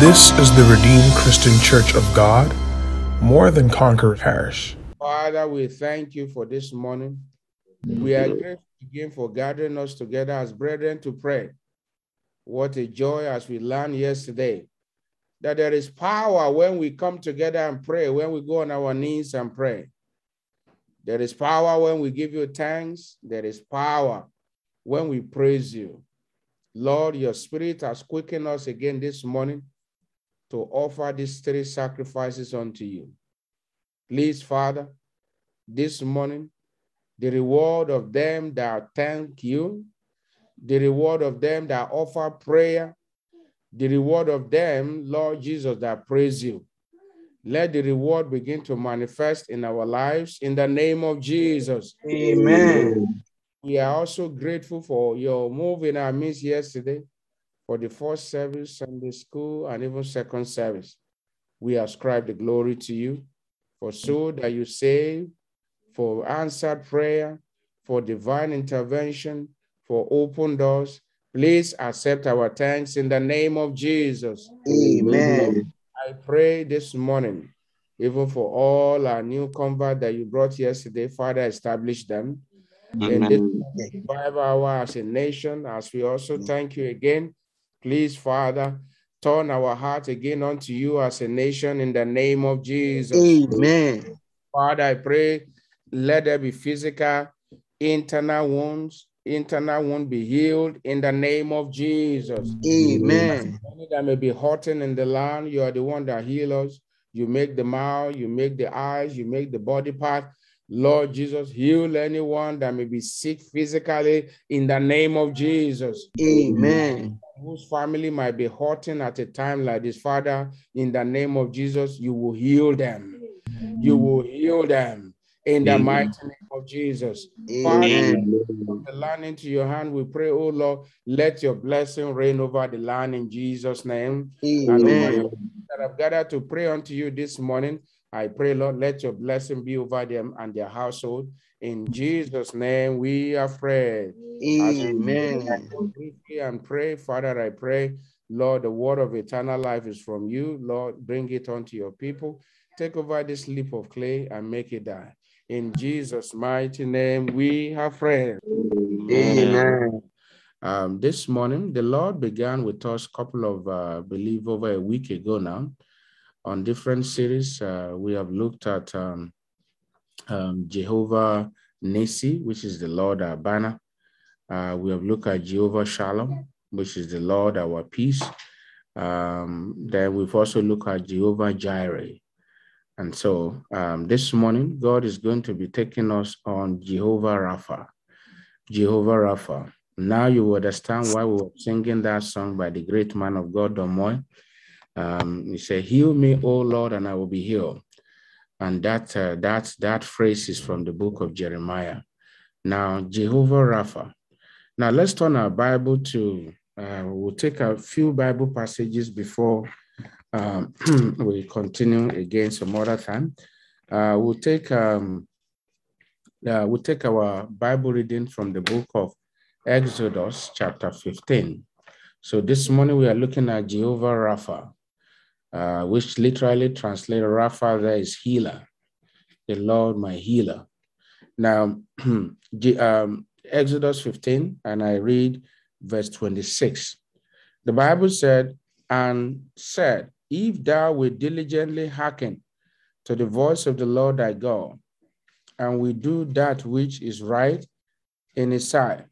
This is the Redeemed Christian Church of God, more than Conqueror Parish. Father, we thank you for this morning. We are grateful again for gathering us together as brethren to pray. What a joy as we learned yesterday that there is power when we come together and pray, when we go on our knees and pray. There is power when we give you thanks. There is power when we praise you. Lord, your spirit has quickened us again this morning to offer these three sacrifices unto you. Please, Father, this morning, the reward of them that thank you, the reward of them that offer prayer, the reward of them, Lord Jesus, that praise you. Let the reward begin to manifest in our lives in the name of Jesus. Amen. We are also grateful for your move in our midst yesterday for the first service, Sunday school, and even second service. We ascribe the glory to you for so that you save, for answered prayer, for divine intervention, for open doors. Please accept our thanks in the name of Jesus. Amen. I pray this morning, even for all our new convert that you brought yesterday, Father, establish them in this five hour as a nation, as we also thank you again Please, Father, turn our heart again unto you as a nation in the name of Jesus. Amen. Father, I pray, let there be physical, internal wounds, internal wound be healed in the name of Jesus. Amen. That may be hurting in the land, you are the one that heals us. You make the mouth, you make the eyes, you make the body part. Lord Jesus, heal anyone that may be sick physically in the name of Jesus. Amen whose family might be hurting at a time like this, Father, in the name of Jesus, you will heal them. You will heal them in the mighty name of Jesus. Amen. Father, the land into your hand, we pray, oh Lord, let your blessing reign over the land in Jesus' name. Amen. that I've gathered to pray unto you this morning, I pray, Lord, let your blessing be over them and their household. In Jesus' name, we are prayed. Amen. Briefly and pray, Father, I pray, Lord, the word of eternal life is from you. Lord, bring it unto your people. Take over this leap of clay and make it die. In Jesus' mighty name, we have prayed. Amen. Um, this morning, the Lord began with us a couple of, uh, believe, over a week ago now on different series. Uh, we have looked at um, um, Jehovah Nissi, which is the Lord our banner. Uh, we have looked at Jehovah Shalom, which is the Lord our peace. Um, then we've also looked at Jehovah Jireh. And so um, this morning, God is going to be taking us on Jehovah Rapha. Jehovah Rapha. Now you understand why we were singing that song by the great man of God, Domoy. Um, he said, Heal me, O Lord, and I will be healed. And that, uh, that, that phrase is from the book of Jeremiah. Now, Jehovah Rapha. Now, let's turn our Bible to, uh, we'll take a few Bible passages before um, we continue again some other time. Uh, we'll take um, uh, we'll take our Bible reading from the book of Exodus, chapter 15. So this morning we are looking at Jehovah Rapha uh, which literally translated Rapha there is healer, the Lord my healer. Now, um, Exodus 15, and I read verse 26. The Bible said, and said, If thou wilt diligently hearken to the voice of the Lord thy God, and we do that which is right in his sight,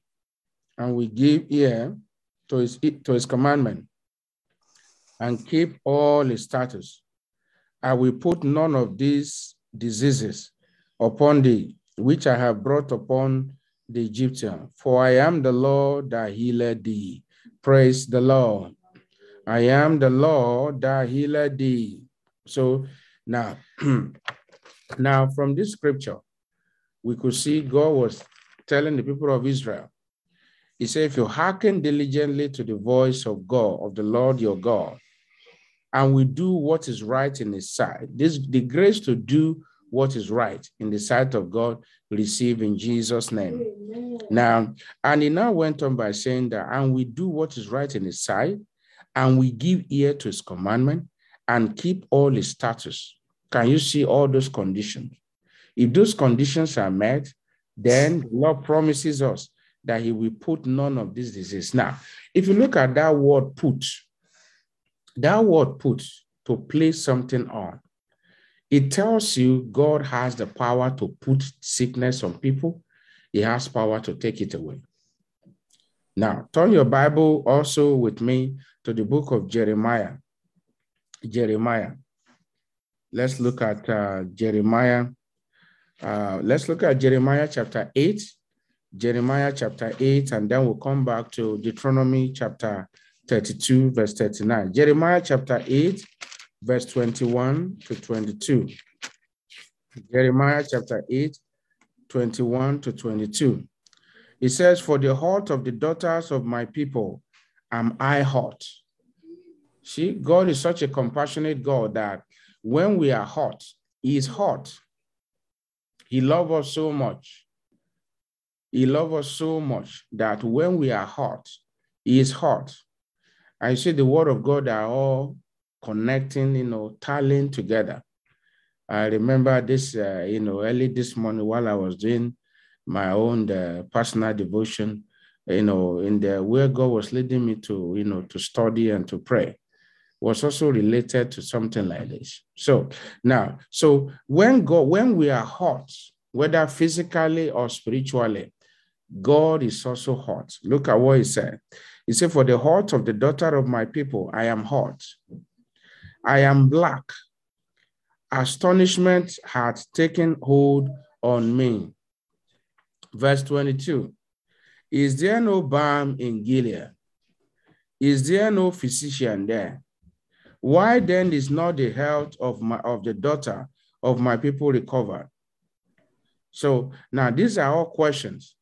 and we give ear to his, to his commandment, and keep all his status. I will put none of these diseases upon thee, which I have brought upon the Egyptian. For I am the Lord that healed thee. Praise the Lord. I am the Lord that healed thee. So now, now from this scripture, we could see God was telling the people of Israel, He said, If you hearken diligently to the voice of God, of the Lord your God, and we do what is right in his sight. This the grace to do what is right in the sight of God, receive in Jesus' name. Amen. Now, and he now went on by saying that, and we do what is right in his sight, and we give ear to his commandment and keep all his statutes. Can you see all those conditions? If those conditions are met, then the Lord promises us that he will put none of these diseases. Now, if you look at that word put, that word put to place something on, it tells you God has the power to put sickness on people. He has power to take it away. Now, turn your Bible also with me to the book of Jeremiah. Jeremiah. Let's look at uh, Jeremiah. Uh, let's look at Jeremiah chapter 8. Jeremiah chapter 8, and then we'll come back to Deuteronomy chapter 32, verse 39. Jeremiah chapter 8, verse 21 to 22. Jeremiah chapter 8, 21 to 22. It says, For the heart of the daughters of my people am I hot. See, God is such a compassionate God that when we are hot, He is hot. He loves us so much. He loves us so much that when we are hot, He is hot. I see the word of God are all connecting, you know, tallying together. I remember this, uh, you know, early this morning while I was doing my own uh, personal devotion, you know, in the where God was leading me to, you know, to study and to pray was also related to something like this. So now, so when God, when we are hot, whether physically or spiritually, God is also hot. Look at what he said. He said, For the heart of the daughter of my people, I am hot. I am black. Astonishment had taken hold on me. Verse 22 Is there no balm in Gilead? Is there no physician there? Why then is not the health of, my, of the daughter of my people recovered? So now these are all questions.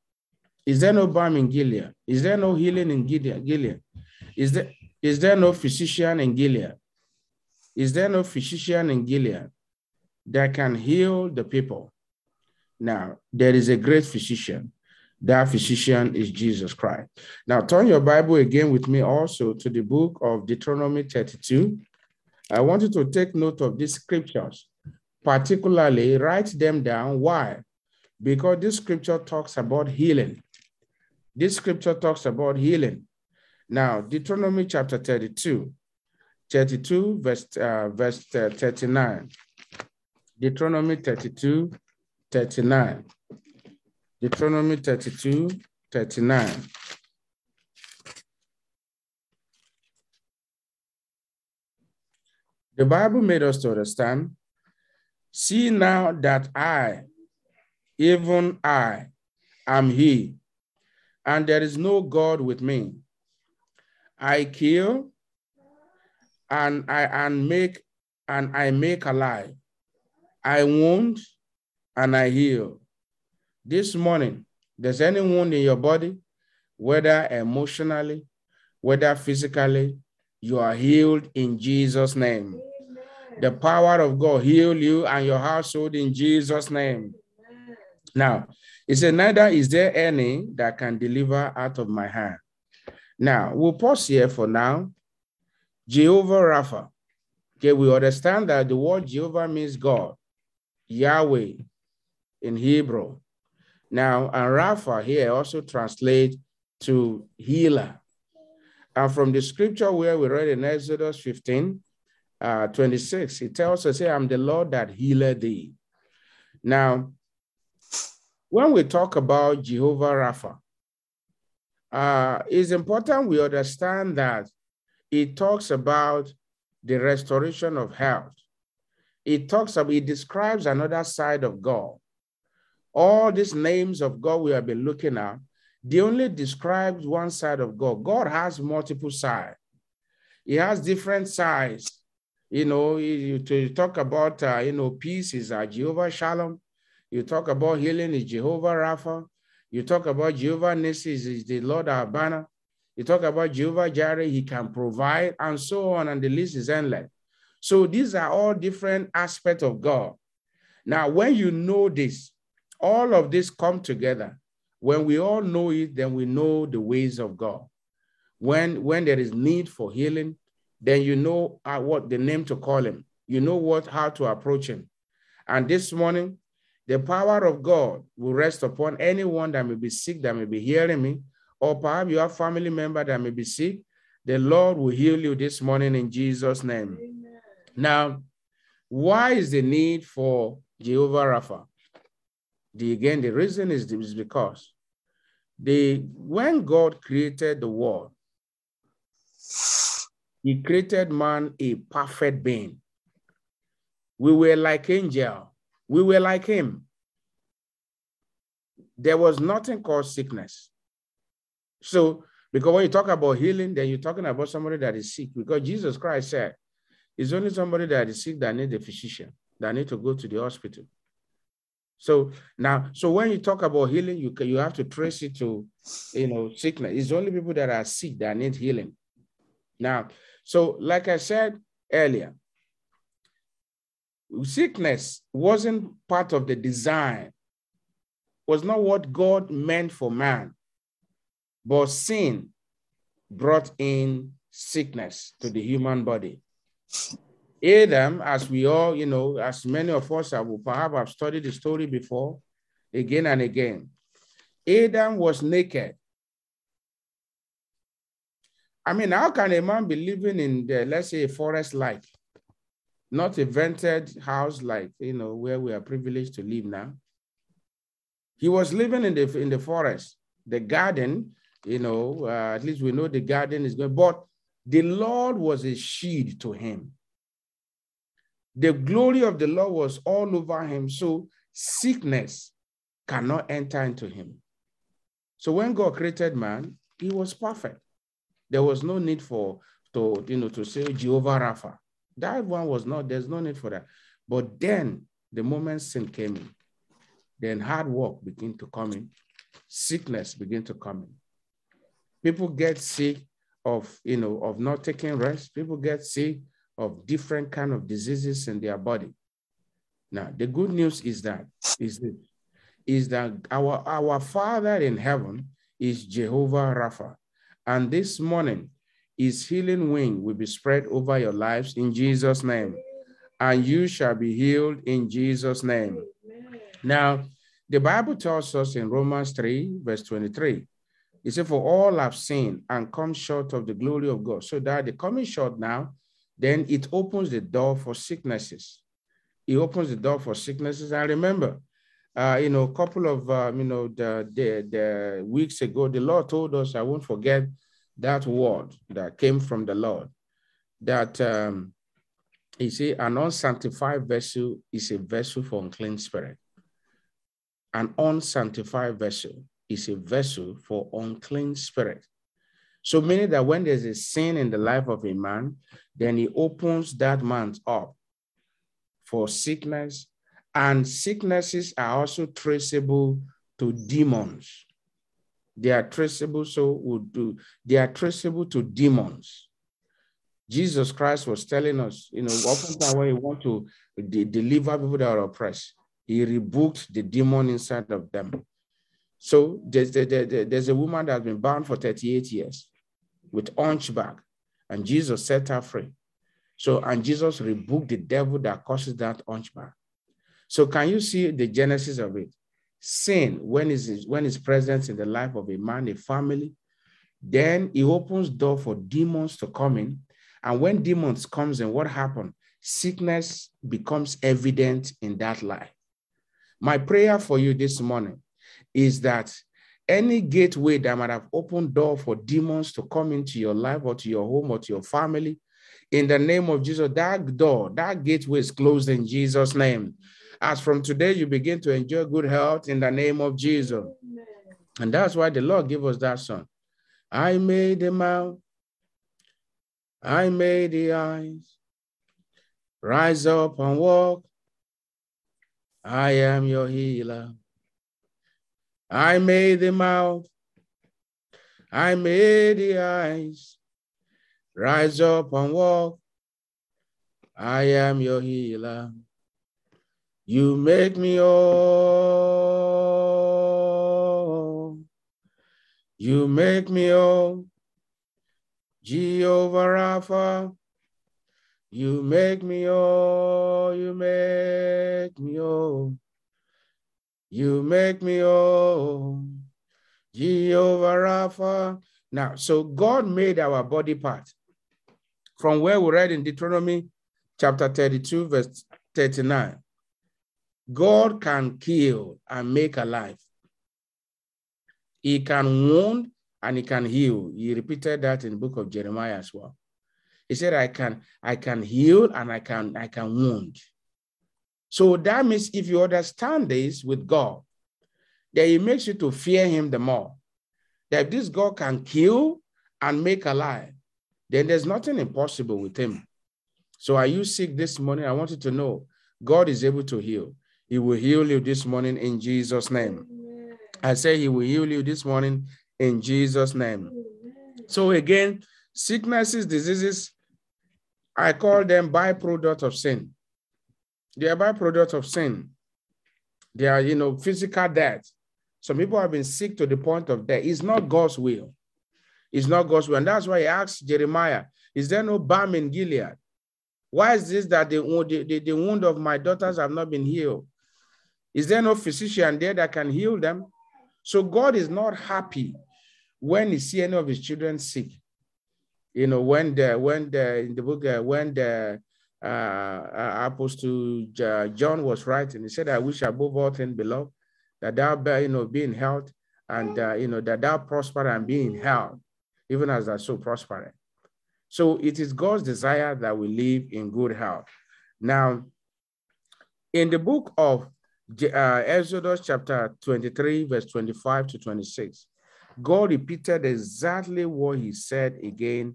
Is there no balm in Gilead? Is there no healing in Gilead? Is there, is there no physician in Gilead? Is there no physician in Gilead that can heal the people? Now, there is a great physician. That physician is Jesus Christ. Now, turn your Bible again with me also to the book of Deuteronomy 32. I want you to take note of these scriptures, particularly write them down. Why? Because this scripture talks about healing. This scripture talks about healing. Now, Deuteronomy chapter 32, 32, verse, uh, verse uh, 39. Deuteronomy 32, 39. Deuteronomy 32, 39. The Bible made us to understand, see now that I, even I, am he, and there is no God with me. I kill and I and make and I make alive. I wound and I heal. This morning, there's any wound in your body, whether emotionally, whether physically, you are healed in Jesus' name. The power of God heal you and your household in Jesus' name. Now, it said, Neither is there any that can deliver out of my hand. Now, we'll pause here for now. Jehovah Rapha. Okay, we understand that the word Jehovah means God, Yahweh in Hebrew. Now, and Rapha here also translates to healer. And from the scripture where we read in Exodus 15, uh, 26, it tells us, I'm the Lord that healed thee. Now, when we talk about Jehovah Rapha, uh, it's important we understand that it talks about the restoration of health. It talks about, it describes another side of God. All these names of God we have been looking at, they only describe one side of God. God has multiple sides. He has different sides. You know, you, to talk about, uh, you know, peace is uh, Jehovah Shalom. You talk about healing is Jehovah Rapha. You talk about Jehovah Nissi is the Lord our banner. You talk about Jehovah Jireh, he can provide, and so on, and the list is endless. So these are all different aspects of God. Now, when you know this, all of this come together. When we all know it, then we know the ways of God. When, when there is need for healing, then you know uh, what the name to call him. You know what how to approach him. And this morning, the power of God will rest upon anyone that may be sick, that may be hearing me, or perhaps you have family member that may be sick. The Lord will heal you this morning in Jesus' name. Amen. Now, why is the need for Jehovah Rapha? The, again, the reason is, is because the when God created the world, he created man a perfect being. We were like angel. We were like him. There was nothing called sickness. So, because when you talk about healing, then you're talking about somebody that is sick. Because Jesus Christ said, it's only somebody that is sick that needs a physician, that need to go to the hospital. So now, so when you talk about healing, you can, you have to trace it to, you know, sickness. It's only people that are sick that need healing. Now, so like I said earlier, sickness wasn't part of the design, was not what God meant for man, but sin brought in sickness to the human body. Adam, as we all, you know, as many of us have perhaps have studied the story before, again and again. Adam was naked. I mean, how can a man be living in the, let's say, a forest like, not a vented house like, you know, where we are privileged to live now? He was living in the in the forest, the garden, you know, uh, at least we know the garden is going, but the Lord was a shield to him. The glory of the Lord was all over him, so sickness cannot enter into him. So when God created man, he was perfect. There was no need for to you know to say Jehovah Rapha. That one was not. There's no need for that. But then the moment sin came in, then hard work began to come in, sickness began to come in. People get sick of you know of not taking rest. People get sick of different kind of diseases in their body. Now, the good news is that is this, is that our, our Father in heaven is Jehovah Rapha. And this morning, his healing wing will be spread over your lives in Jesus' name. And you shall be healed in Jesus' name. Now, the Bible tells us in Romans 3, verse 23, it said, For all have sinned and come short of the glory of God. So that the coming short now then it opens the door for sicknesses. It opens the door for sicknesses. I remember, uh, you know, a couple of, uh, you know, the, the, the weeks ago, the Lord told us, I won't forget that word that came from the Lord, that um, you see, an unsanctified vessel is a vessel for unclean spirit. An unsanctified vessel is a vessel for unclean spirit. So meaning that when there's a sin in the life of a man, then he opens that man up for sickness. And sicknesses are also traceable to demons. They are traceable, so would do, they are traceable to demons. Jesus Christ was telling us, you know, oftentimes when you want to de- deliver people that are oppressed, he rebuked the demon inside of them. So there's, there, there, there's a woman that has been bound for 38 years with hunchback, and Jesus set her free. So, and Jesus rebuked the devil that causes that hunchback. So, can you see the genesis of it? Sin, when is when it's present in the life of a man, a family, then he opens door for demons to come in. And when demons comes in, what happens? Sickness becomes evident in that life. My prayer for you this morning is that any gateway that might have opened door for demons to come into your life or to your home or to your family, in the name of Jesus, that door, that gateway is closed in Jesus' name. As from today, you begin to enjoy good health in the name of Jesus. Amen. And that's why the Lord gave us that song. I made the mouth, I made the eyes, rise up and walk. I am your healer. I made the mouth, I made the eyes. Rise up and walk. I am your healer. You make me all. You make me all. Jehovah Rapha, you make me oh, you make me oh, you make me oh, Jehovah Rapha. Now, so God made our body part. From where we read in Deuteronomy chapter 32, verse 39. God can kill and make alive. He can wound and he can heal. He repeated that in the book of Jeremiah as well. He said, I can, I can heal and I can, I can wound. So that means if you understand this with God, that it makes you to fear him the more. That if this God can kill and make alive, then there's nothing impossible with him. So are you sick this morning? I want you to know God is able to heal. He will heal you this morning in Jesus' name. I say he will heal you this morning in Jesus' name. So again, sicknesses, diseases, I call them byproduct of sin. They are byproduct of sin. They are, you know, physical death. Some people have been sick to the point of death. It's not God's will. It's not God's will. And that's why he asked Jeremiah, is there no balm in Gilead? Why is this that the, the, the wound of my daughters have not been healed? Is there no physician there that can heal them? So God is not happy when he see any of his children sick. You know, when the when the in the book uh, when the uh, uh, apostle John was writing, he said, "I wish above all things, beloved, that thou you know be in health and uh, you know that thou prosper and be in health, even as thou so prosper." So it is God's desire that we live in good health. Now, in the book of uh, Exodus chapter 23, verse 25 to 26, God repeated exactly what he said again,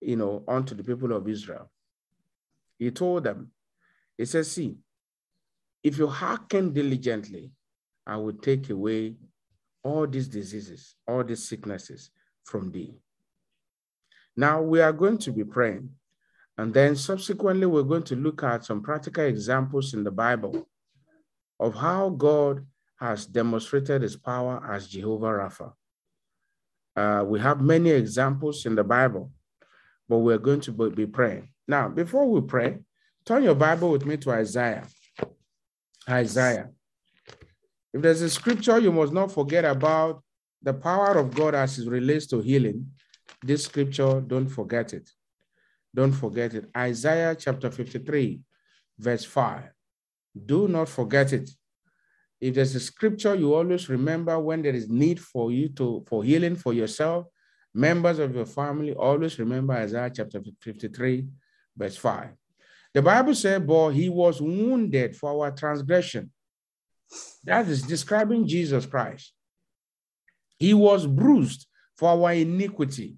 you know, unto the people of Israel. He told them, he says, see, if you hearken diligently, I will take away all these diseases, all these sicknesses from thee. Now we are going to be praying. And then subsequently, we're going to look at some practical examples in the Bible of how God has demonstrated his power as Jehovah Rapha. Uh, we have many examples in the Bible, but we're going to be praying. Now, before we pray, turn your Bible with me to Isaiah. Isaiah. If there's a scripture you must not forget about the power of God as it relates to healing, this scripture, don't forget it. Don't forget it. Isaiah chapter 53, verse 5. Do not forget it. If there's a scripture you always remember when there is need for you to for healing for yourself, members of your family, always remember Isaiah chapter 53, verse 5. The Bible said, But he was wounded for our transgression. That is describing Jesus Christ. He was bruised for our iniquity.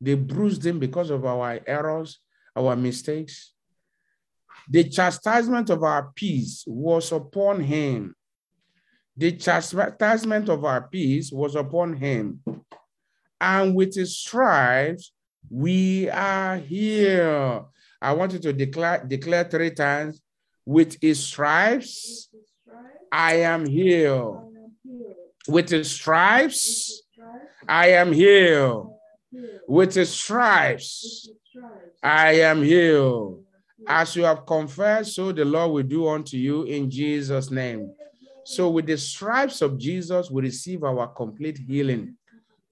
They bruised him because of our errors, our mistakes. The chastisement of our peace was upon him. The chastisement of our peace was upon him. And with his stripes, we are here. I want you to declare, declare three times with his stripes, I am healed. With his stripes, I am healed. With his stripes, I am healed. As you have confessed, so the Lord will do unto you in Jesus' name. So, with the stripes of Jesus, we receive our complete healing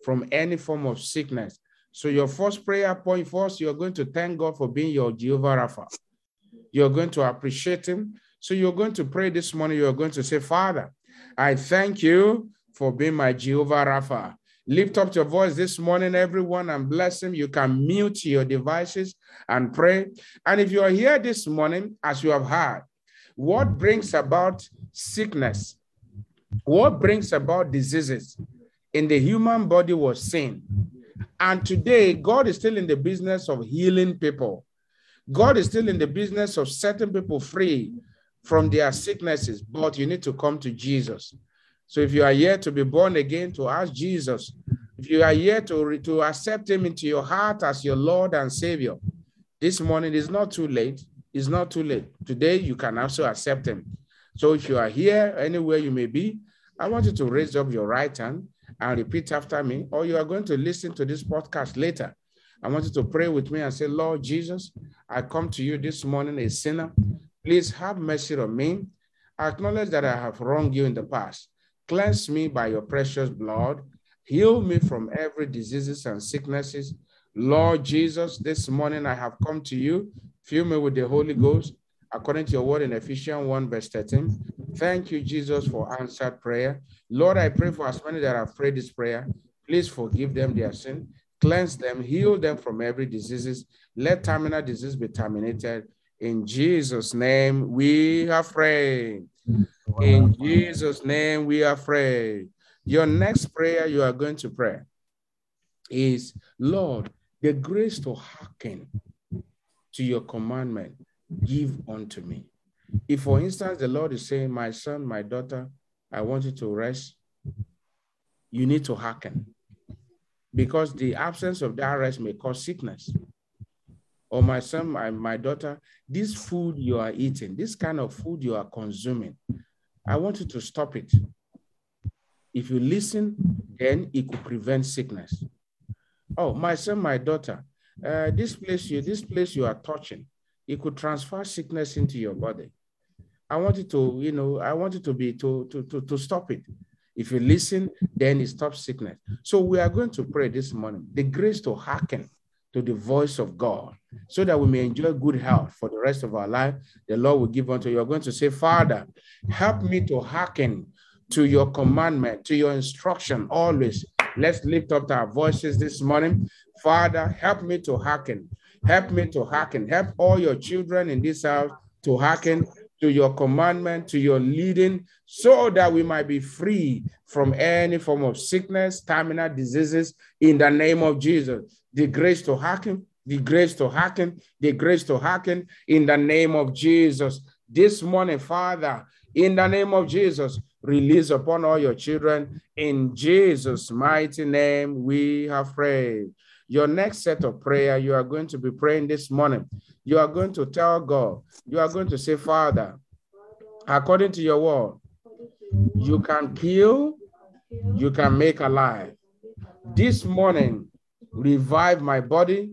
from any form of sickness. So, your first prayer point first, you're going to thank God for being your Jehovah Rapha. You're going to appreciate Him. So, you're going to pray this morning. You're going to say, Father, I thank you for being my Jehovah Rapha. Lift up your voice this morning, everyone, and bless him. You can mute your devices and pray. And if you are here this morning, as you have heard, what brings about sickness, what brings about diseases in the human body was sin. And today, God is still in the business of healing people. God is still in the business of setting people free from their sicknesses, but you need to come to Jesus. So if you are here to be born again, to ask Jesus, if you are here to, to accept him into your heart as your Lord and Savior, this morning is not too late. It's not too late. Today you can also accept him. So if you are here, anywhere you may be, I want you to raise up your right hand and repeat after me, or you are going to listen to this podcast later. I want you to pray with me and say, Lord Jesus, I come to you this morning a sinner. Please have mercy on me. I acknowledge that I have wronged you in the past. Cleanse me by your precious blood. Heal me from every diseases and sicknesses. Lord Jesus, this morning I have come to you. Fill me with the Holy Ghost according to your word in Ephesians 1, verse 13. Thank you, Jesus, for answered prayer. Lord, I pray for as many that have prayed this prayer. Please forgive them their sin, cleanse them, heal them from every diseases. Let terminal disease be terminated. In Jesus' name, we are prayed. In Jesus' name, we are prayed. Your next prayer you are going to pray is, Lord, the grace to hearken to your commandment, give unto me. If, for instance, the Lord is saying, My son, my daughter, I want you to rest, you need to hearken because the absence of that rest may cause sickness. Or my son, my, my daughter, this food you are eating, this kind of food you are consuming, I want you to stop it. If you listen, then it could prevent sickness. Oh, my son, my daughter, uh, this place you this place you are touching, it could transfer sickness into your body. I want you to, you know, I want you to be to to to, to stop it. If you listen, then it stops sickness. So we are going to pray this morning the grace to hearken to the voice of God so that we may enjoy good health for the rest of our life. The Lord will give unto you. You're going to say, Father, help me to hearken to your commandment, to your instruction always. Let's lift up our voices this morning. Father, help me to hearken. Help me to hearken. Help all your children in this house to hearken to your commandment, to your leading, so that we might be free from any form of sickness, terminal diseases, in the name of Jesus. The grace to hearken, the grace to hearken, the grace to hearken, in the name of Jesus. This morning, Father, in the name of Jesus, release upon all your children. In Jesus' mighty name, we have prayed. Your next set of prayer, you are going to be praying this morning. You are going to tell God, you are going to say, Father, according to your word, you can kill, you can make alive. This morning, revive my body,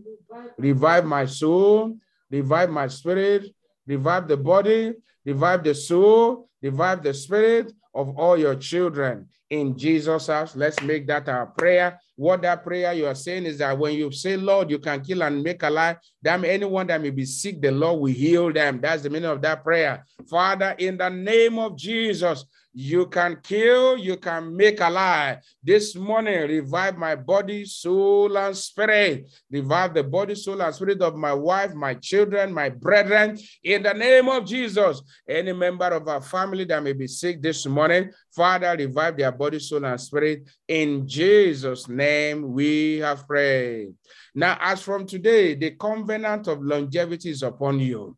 revive my soul, revive my spirit, revive the body, revive the soul, revive the spirit of all your children in Jesus' house. Let's make that our prayer. What that prayer you are saying is that when you say, Lord, you can kill and make alive, damn anyone that may be sick, the Lord will heal them. That's the meaning of that prayer. Father, in the name of Jesus, you can kill, you can make alive. This morning, revive my body, soul, and spirit. Revive the body, soul, and spirit of my wife, my children, my brethren. In the name of Jesus, any member of our family that may be sick this morning, Father, revive their body, soul, and spirit. In Jesus' name, we have prayed. Now, as from today, the covenant of longevity is upon you.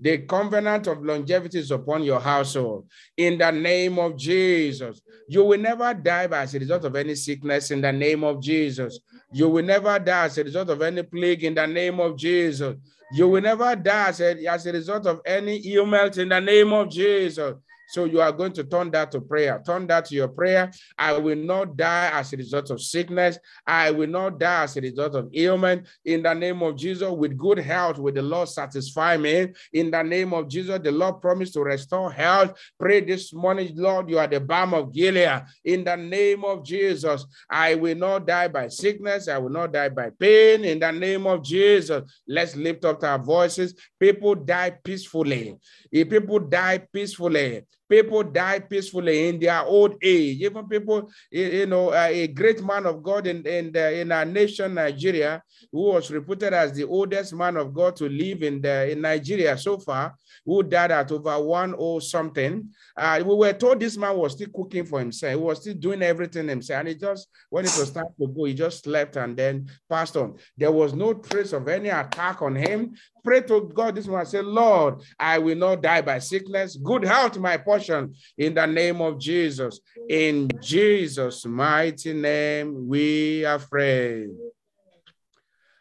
The covenant of longevity is upon your household. In the name of Jesus, you will never die as a result of any sickness. In the name of Jesus, you will never die as a result of any plague. In the name of Jesus, you will never die as a, as a result of any ailment. In the name of Jesus. So you are going to turn that to prayer. Turn that to your prayer. I will not die as a result of sickness. I will not die as a result of ailment. In the name of Jesus, with good health, with the Lord satisfy me. In the name of Jesus, the Lord promised to restore health. Pray this morning, Lord, you are the balm of Gilead. In the name of Jesus, I will not die by sickness. I will not die by pain. In the name of Jesus, let's lift up our voices. People die peacefully. If people die peacefully, people die peacefully in their old age. Even people, you know, a great man of God in, in, the, in our nation, Nigeria, who was reputed as the oldest man of God to live in, the, in Nigeria so far, who died at over one or something. Uh, we were told this man was still cooking for himself. He was still doing everything himself. And he just, when it was time to go, he just slept and then passed on. There was no trace of any attack on him. Pray to God this morning. Say, Lord, I will not die by sickness. Good health, my portion, in the name of Jesus. In Jesus' mighty name, we are prayed.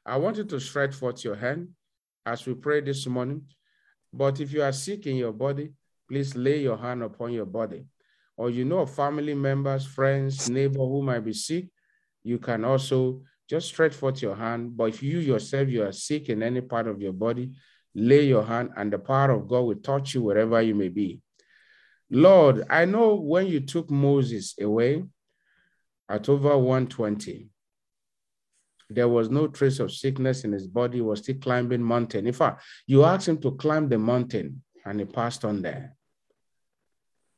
I want you to stretch forth your hand as we pray this morning. But if you are sick in your body, please lay your hand upon your body. Or you know family members, friends, neighbor who might be sick, you can also just stretch forth your hand. But if you yourself you are sick in any part of your body, lay your hand, and the power of God will touch you wherever you may be. Lord, I know when you took Moses away at over 120, there was no trace of sickness in his body. He was still climbing mountain. In fact, you asked him to climb the mountain and he passed on there.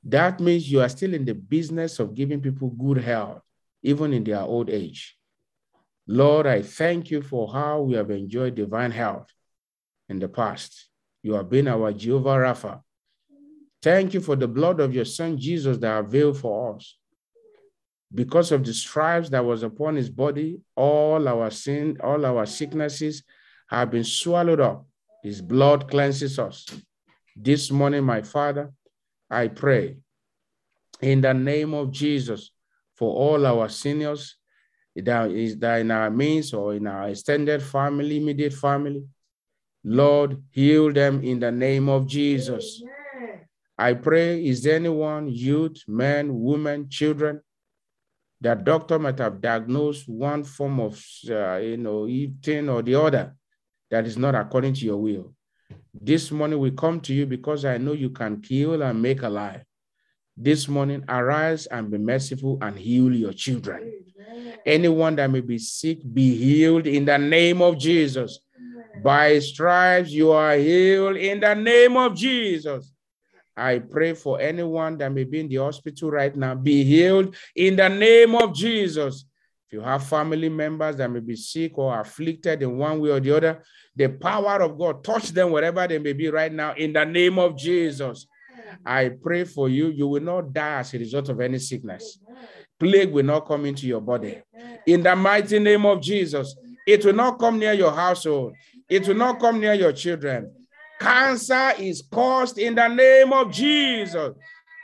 That means you are still in the business of giving people good health, even in their old age. Lord, I thank you for how we have enjoyed divine health in the past. You have been our Jehovah Rapha. Thank you for the blood of your son Jesus that availed for us. Because of the stripes that was upon his body, all our sin, all our sicknesses have been swallowed up. His blood cleanses us. This morning, my Father, I pray in the name of Jesus for all our seniors that is that in our means or in our extended family, immediate family. Lord, heal them in the name of Jesus. I pray, is there anyone, youth, men, women, children, that doctor might have diagnosed one form of, uh, you know, eating or the other that is not according to your will. This morning we come to you because I know you can kill and make alive. This morning, arise and be merciful and heal your children. Anyone that may be sick, be healed in the name of Jesus. By stripes, you are healed in the name of Jesus. I pray for anyone that may be in the hospital right now, be healed in the name of Jesus. If you have family members that may be sick or afflicted in one way or the other, the power of God touch them wherever they may be right now in the name of Jesus. I pray for you. You will not die as a result of any sickness. Plague will not come into your body. In the mighty name of Jesus, it will not come near your household. It will not come near your children. Cancer is caused in the name of Jesus.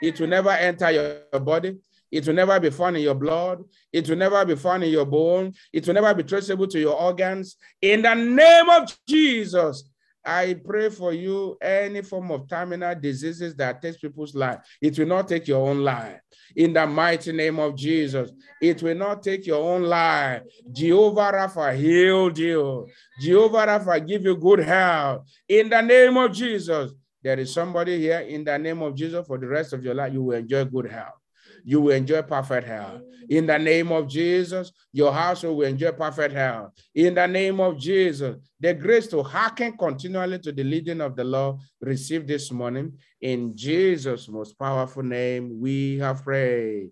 It will never enter your body. It will never be found in your blood. It will never be found in your bone. It will never be traceable to your organs. In the name of Jesus, I pray for you any form of terminal diseases that takes people's life. It will not take your own life. In the mighty name of Jesus, it will not take your own life. Jehovah Rapha healed you. Jehovah Rapha give you good health. In the name of Jesus, there is somebody here in the name of Jesus for the rest of your life. You will enjoy good health you will enjoy perfect health. In the name of Jesus, your household will enjoy perfect health. In the name of Jesus, the grace to hearken continually to the leading of the Lord, received this morning. In Jesus' most powerful name, we have prayed.